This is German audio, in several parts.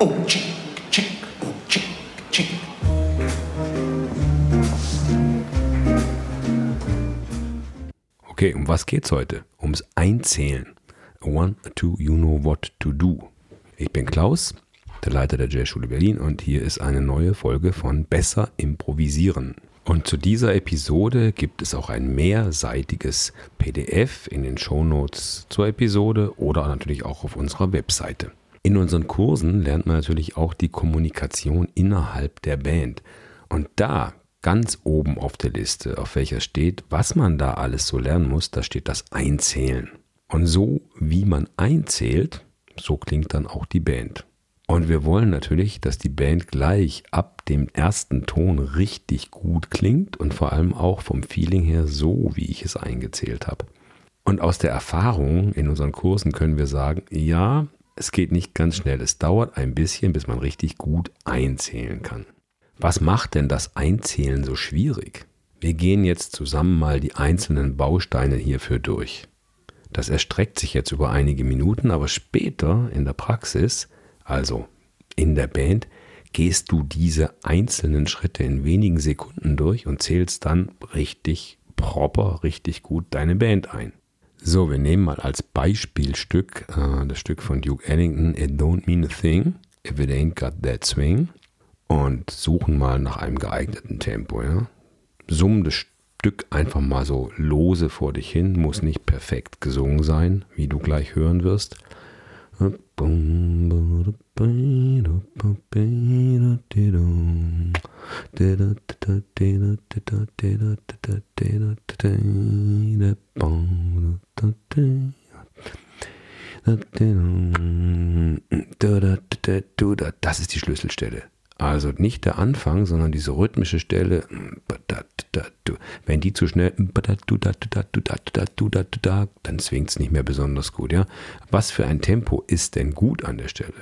Oh, chick, chick, oh, chick, chick. Okay, um was geht's heute? Ums Einzählen. One, two, you know what to do. Ich bin Klaus, der Leiter der Jazzschule Berlin und hier ist eine neue Folge von Besser improvisieren. Und zu dieser Episode gibt es auch ein mehrseitiges PDF in den Shownotes zur Episode oder natürlich auch auf unserer Webseite. In unseren Kursen lernt man natürlich auch die Kommunikation innerhalb der Band. Und da ganz oben auf der Liste, auf welcher steht, was man da alles so lernen muss, da steht das Einzählen. Und so wie man einzählt, so klingt dann auch die Band. Und wir wollen natürlich, dass die Band gleich ab dem ersten Ton richtig gut klingt und vor allem auch vom Feeling her so, wie ich es eingezählt habe. Und aus der Erfahrung in unseren Kursen können wir sagen, ja, es geht nicht ganz schnell. Es dauert ein bisschen, bis man richtig gut einzählen kann. Was macht denn das Einzählen so schwierig? Wir gehen jetzt zusammen mal die einzelnen Bausteine hierfür durch. Das erstreckt sich jetzt über einige Minuten, aber später in der Praxis also in der Band gehst du diese einzelnen Schritte in wenigen Sekunden durch und zählst dann richtig proper, richtig gut deine Band ein. So, wir nehmen mal als Beispielstück äh, das Stück von Duke Ellington, It Don't Mean a Thing, If It Ain't Got That Swing und suchen mal nach einem geeigneten Tempo. Ja? Summen das Stück einfach mal so lose vor dich hin, muss nicht perfekt gesungen sein, wie du gleich hören wirst. Das ist die Schlüsselstelle. Also nicht der Anfang, sondern diese rhythmische Stelle. Wenn die zu schnell, dann zwingt es nicht mehr besonders gut. Ja? Was für ein Tempo ist denn gut an der Stelle?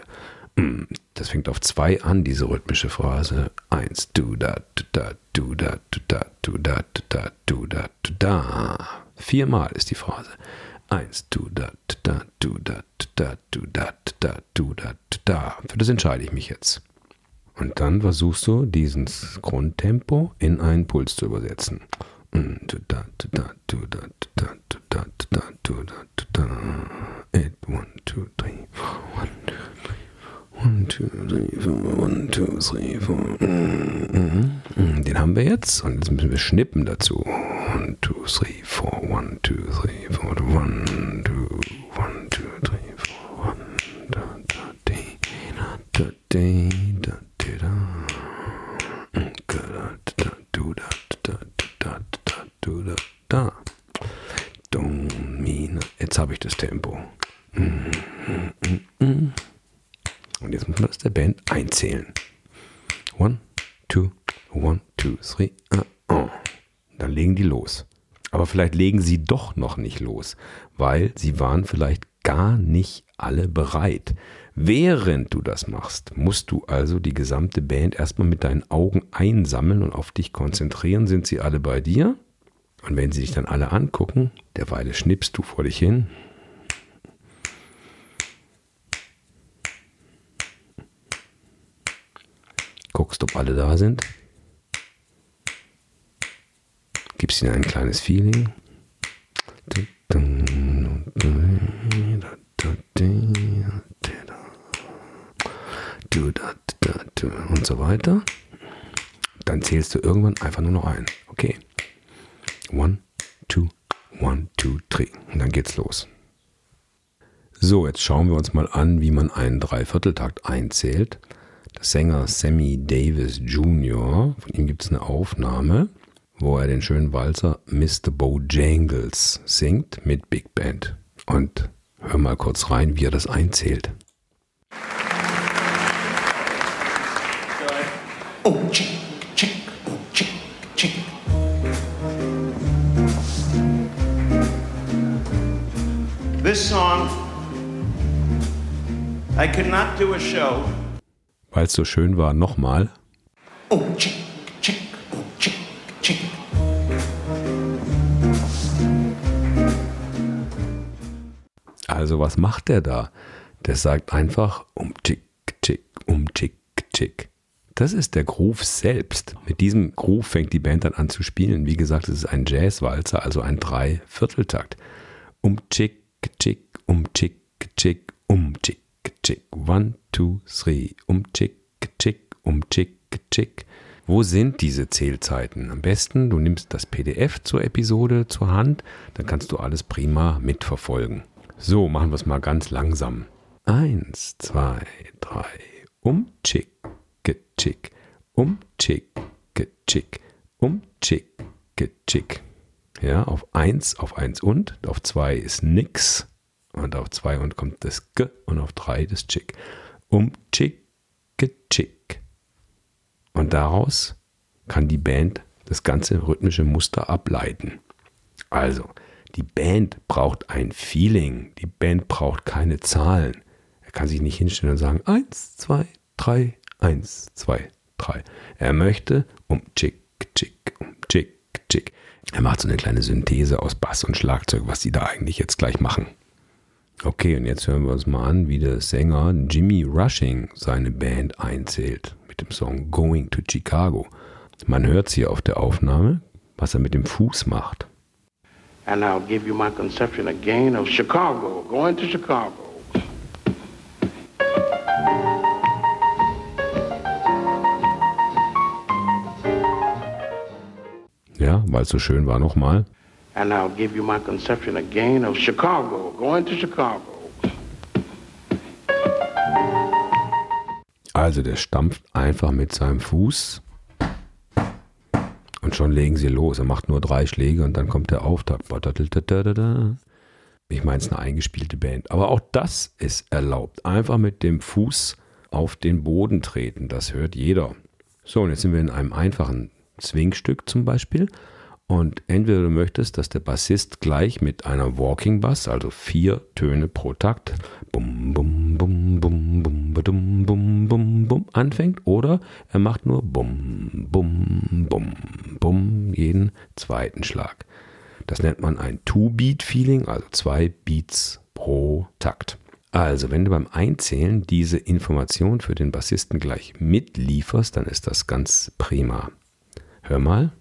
Das fängt auf zwei an, diese rhythmische Phrase. Eins, du da, du da, du da, du da, du da, du da, du da, du da. Viermal ist die Phrase. Eins, du da, du da, du da, du da, du da, du da, du da, du da. Für das entscheide ich mich jetzt. Und dann versuchst du, dieses Grundtempo in einen Puls zu übersetzen. Eight, one, two, three, four, one, two, Den haben wir jetzt und jetzt müssen wir schnippen dazu. One, two, three, four, one, two, three, four, one, two, one, two, three, four, one, da, da, dee, da, dee, da, dee, da. Da, da, du, da, da, da, da, du, da, da. Domina. Jetzt habe ich das Tempo. Und man das der Band einzählen. One, two, one, two, three. Uh, uh. Dann legen die los. Aber vielleicht legen sie doch noch nicht los, weil sie waren vielleicht gar nicht alle bereit. Während du das machst, musst du also die gesamte Band erstmal mit deinen Augen einsammeln und auf dich konzentrieren. Sind sie alle bei dir? Und wenn sie dich dann alle angucken, derweile schnippst du vor dich hin. Guckst, ob alle da sind. Gibst ihnen ein kleines Feeling. Und so weiter. Dann zählst du irgendwann einfach nur noch ein. Okay. One, two, one, two, three. Und dann geht's los. So, jetzt schauen wir uns mal an, wie man einen Dreivierteltakt einzählt. Der Sänger Sammy Davis Jr., von ihm gibt es eine Aufnahme, wo er den schönen Walzer Mr. Bojangles singt mit Big Band. Und hör mal kurz rein, wie er das einzählt. Oh, chick, chick, oh, chick, chick. This song, I could not do a show. Weil es so schön war, nochmal. Oh, chick, chick, oh, chick, chick. Also was macht der da? Der sagt einfach um tick, tschick, um, tschick, tschick. Das ist der Groove selbst. Mit diesem Groove fängt die Band dann an zu spielen. Wie gesagt, es ist ein Jazzwalzer, also ein Dreivierteltakt. Um, tschick, tschick, um, tschick, tschick, um, tschick, tschick. One, two, three. Um, tschick, tschick, um, tschick, tschick. Wo sind diese Zählzeiten? Am besten, du nimmst das PDF zur Episode zur Hand, dann kannst du alles prima mitverfolgen. So, machen wir es mal ganz langsam. Eins, zwei, drei. Um, tschick, tschick. Um, tschick, tschick. Um, tschick, tschick. Ja, auf eins, auf eins und, auf zwei ist nix. Und auf zwei und kommt das G und auf drei das Chick. Um, tschick, tschick. Und daraus kann die Band das ganze rhythmische Muster ableiten. Also, die Band braucht ein Feeling. Die Band braucht keine Zahlen. Er kann sich nicht hinstellen und sagen, eins, zwei, drei, eins, zwei, drei. Er möchte um Chick, Chick, um Chick, Chick. Er macht so eine kleine Synthese aus Bass und Schlagzeug, was sie da eigentlich jetzt gleich machen. Okay, und jetzt hören wir uns mal an, wie der Sänger Jimmy Rushing seine Band einzählt mit dem Song Going to Chicago. Man hört hier auf der Aufnahme, was er mit dem Fuß macht. And I'll give you my conception again of Chicago, going to Chicago. Ja, weil es so schön war nochmal. And I'll give you my conception again of Chicago, going to Chicago. Also der stampft einfach mit seinem Fuß und schon legen sie los. Er macht nur drei Schläge und dann kommt der Auftakt. Ich meine, es ist eine eingespielte Band. Aber auch das ist erlaubt. Einfach mit dem Fuß auf den Boden treten. Das hört jeder. So, und jetzt sind wir in einem einfachen Swingstück zum Beispiel. Und entweder du möchtest, dass der Bassist gleich mit einer Walking Bass, also vier Töne pro Takt, bum, bum, bum, bum, bum, badum, bum, bum, bum, anfängt, oder er macht nur bum, bum, bum, bum, jeden zweiten Schlag. Das nennt man ein Two-Beat-Feeling, also zwei Beats pro Takt. Also, wenn du beim Einzählen diese Information für den Bassisten gleich mitlieferst, dann ist das ganz prima. Hör mal.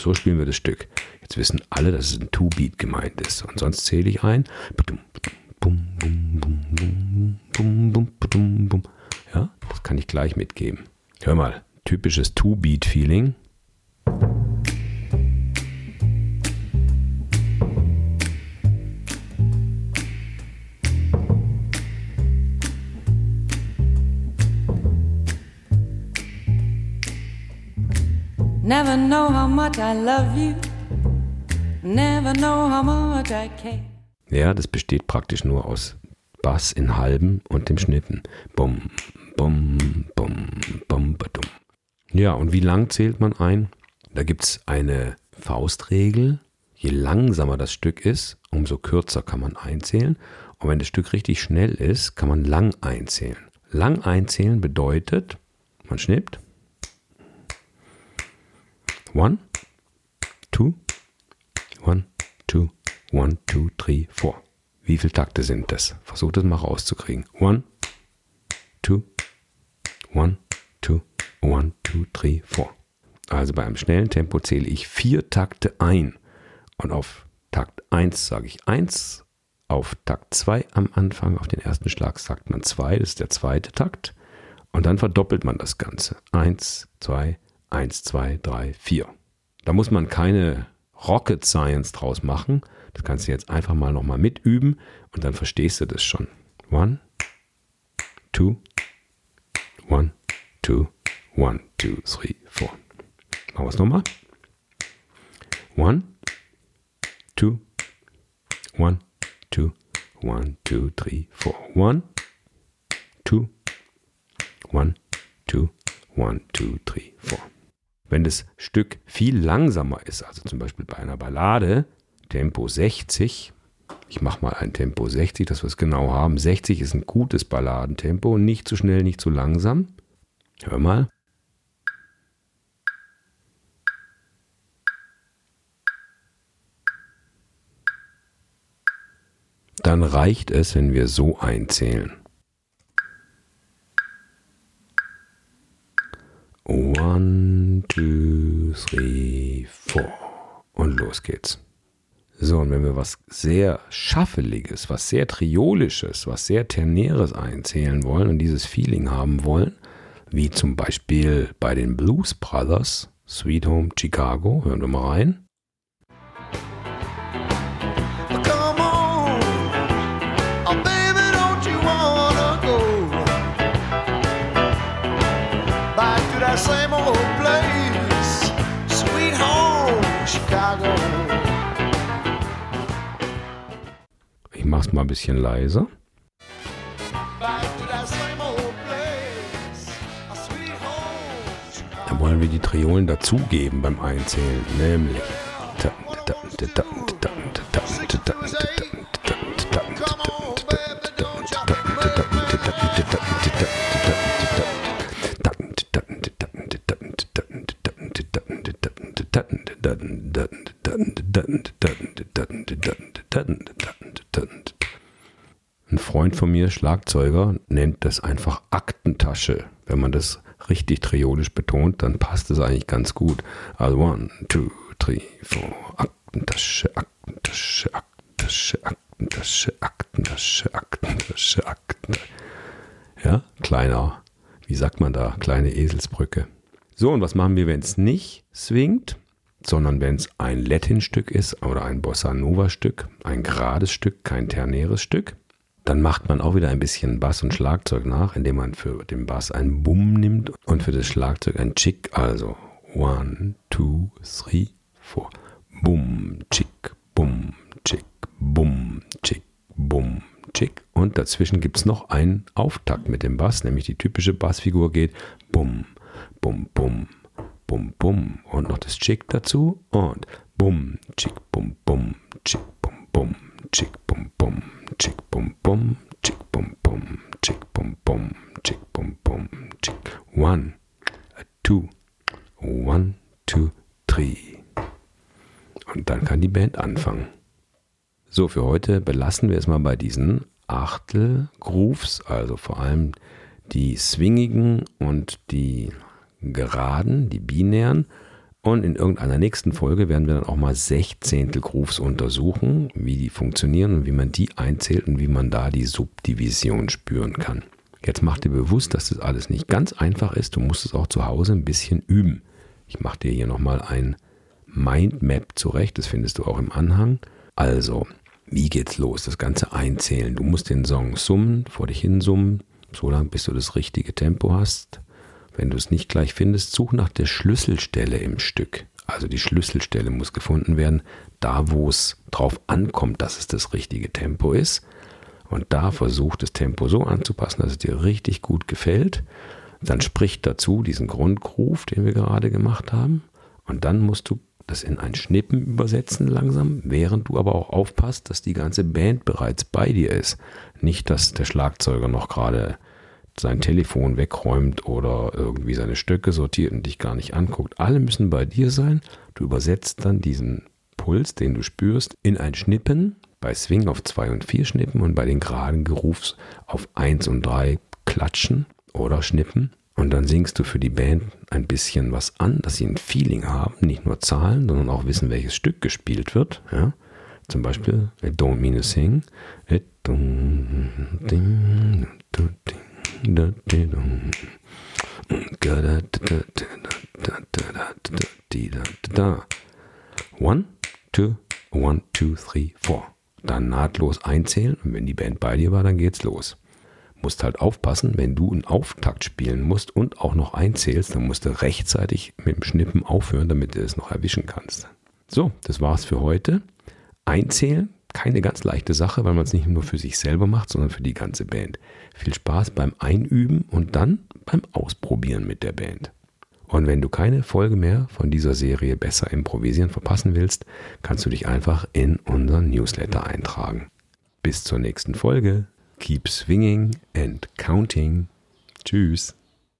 So spielen wir das Stück. Jetzt wissen alle, dass es ein Two-Beat gemeint ist. Und sonst zähle ich ein. Ja, das kann ich gleich mitgeben. Hör mal, typisches Two-Beat-Feeling. Never know how much I love you. Never know how much I care. Ja, das besteht praktisch nur aus Bass in halben und dem Schnitten. Bum, bum, bum, bum, badum. Ja, und wie lang zählt man ein? Da gibt es eine Faustregel. Je langsamer das Stück ist, umso kürzer kann man einzählen. Und wenn das Stück richtig schnell ist, kann man lang einzählen. Lang einzählen bedeutet, man schnippt. One, two, one, two, one, two, three, four. Wie viele Takte sind das? Versucht das mal rauszukriegen. One, two, one, two, one, two, three, four. Also bei einem schnellen Tempo zähle ich vier Takte ein. Und auf Takt 1 sage ich 1, auf Takt 2 am Anfang, auf den ersten Schlag sagt man 2, das ist der zweite Takt. Und dann verdoppelt man das Ganze. 1, 2, 1, 2, 3, 4. Da muss man keine Rocket Science draus machen. Das kannst du jetzt einfach mal nochmal mitüben und dann verstehst du das schon. One, two, one, two, one, two, three, four. Machen wir es nochmal. One, two, one, two, one, two, three, four. One, two, one, two, one, two, three, four. Wenn das Stück viel langsamer ist, also zum Beispiel bei einer Ballade, Tempo 60, ich mache mal ein Tempo 60, dass wir es genau haben. 60 ist ein gutes Balladentempo, nicht zu schnell, nicht zu langsam. Hör mal. dann reicht es, wenn wir so einzählen. One, two, three, four. Und los geht's. So, und wenn wir was sehr Schaffeliges, was sehr Triolisches, was sehr Ternäres einzählen wollen und dieses Feeling haben wollen, wie zum Beispiel bei den Blues Brothers, Sweet Home Chicago, hören wir mal rein. mal ein bisschen leiser. Dann wollen wir die Triolen dazugeben beim Einzählen, nämlich. Freund von mir, Schlagzeuger, nennt das einfach Aktentasche. Wenn man das richtig triolisch betont, dann passt es eigentlich ganz gut. Also one, two, three, four. Aktentasche, Aktentasche, Aktentasche, Aktentasche, Aktentasche, Aktentasche, Aktentasche. Ja, kleiner, wie sagt man da, kleine Eselsbrücke. So, und was machen wir, wenn es nicht swingt, sondern wenn es ein Latin-Stück ist oder ein Bossa Nova-Stück, ein gerades Stück, kein ternäres Stück? Dann macht man auch wieder ein bisschen Bass und Schlagzeug nach, indem man für den Bass ein Bum nimmt und für das Schlagzeug ein Chick, also one, two, three, four. Bum, Chick, Bum, Chick, Bum, Chick, Bum, Chick. Und dazwischen gibt es noch einen Auftakt mit dem Bass, nämlich die typische Bassfigur geht Bum, Bum, Bum, Bum, Bum. Und noch das Chick dazu und Bum, Chick, Bum, Bum, Chick, Bum, Bum, Chick, Bum, Bum, Chick, Bum, Bum, Chick, Bum, Bum, Chick, Bum, Bum, Chick, Bum, Bum, Chick. One, a two, one, two, three. Und dann kann die Band anfangen. So, für heute belassen wir es mal bei diesen Achtel-Grooves, also vor allem die swingigen und die geraden, die binären. Und in irgendeiner nächsten Folge werden wir dann auch mal Sechzehntel Grooves untersuchen, wie die funktionieren und wie man die einzählt und wie man da die Subdivision spüren kann. Jetzt mach dir bewusst, dass das alles nicht ganz einfach ist. Du musst es auch zu Hause ein bisschen üben. Ich mache dir hier nochmal ein Mindmap zurecht. Das findest du auch im Anhang. Also, wie geht's los? Das Ganze einzählen. Du musst den Song summen, vor dich hin summen, so lange, bis du das richtige Tempo hast. Wenn du es nicht gleich findest, such nach der Schlüsselstelle im Stück. Also die Schlüsselstelle muss gefunden werden, da wo es drauf ankommt, dass es das richtige Tempo ist. Und da versuch das Tempo so anzupassen, dass es dir richtig gut gefällt. Dann sprich dazu diesen Grundgroove, den wir gerade gemacht haben. Und dann musst du das in ein Schnippen übersetzen langsam, während du aber auch aufpasst, dass die ganze Band bereits bei dir ist. Nicht, dass der Schlagzeuger noch gerade sein Telefon wegräumt oder irgendwie seine Stöcke sortiert und dich gar nicht anguckt. Alle müssen bei dir sein. Du übersetzt dann diesen Puls, den du spürst, in ein Schnippen. Bei Swing auf 2 und 4 Schnippen und bei den geraden Gerufs auf 1 und 3 klatschen oder schnippen. Und dann singst du für die Band ein bisschen was an, dass sie ein Feeling haben, nicht nur Zahlen, sondern auch wissen, welches Stück gespielt wird. Ja? Zum Beispiel, I don't mean to sing. It don't, ding, do, ding, One, two, one, two, three, four. Dann nahtlos einzählen und wenn die Band bei dir war, dann geht's los. Musst halt aufpassen, wenn du einen Auftakt spielen musst und auch noch einzählst, dann musst du rechtzeitig mit dem Schnippen aufhören, damit du es noch erwischen kannst. So, das war's für heute. Einzählen keine ganz leichte Sache, weil man es nicht nur für sich selber macht, sondern für die ganze Band. Viel Spaß beim Einüben und dann beim Ausprobieren mit der Band. Und wenn du keine Folge mehr von dieser Serie Besser improvisieren verpassen willst, kannst du dich einfach in unseren Newsletter eintragen. Bis zur nächsten Folge. Keep swinging and counting. Tschüss.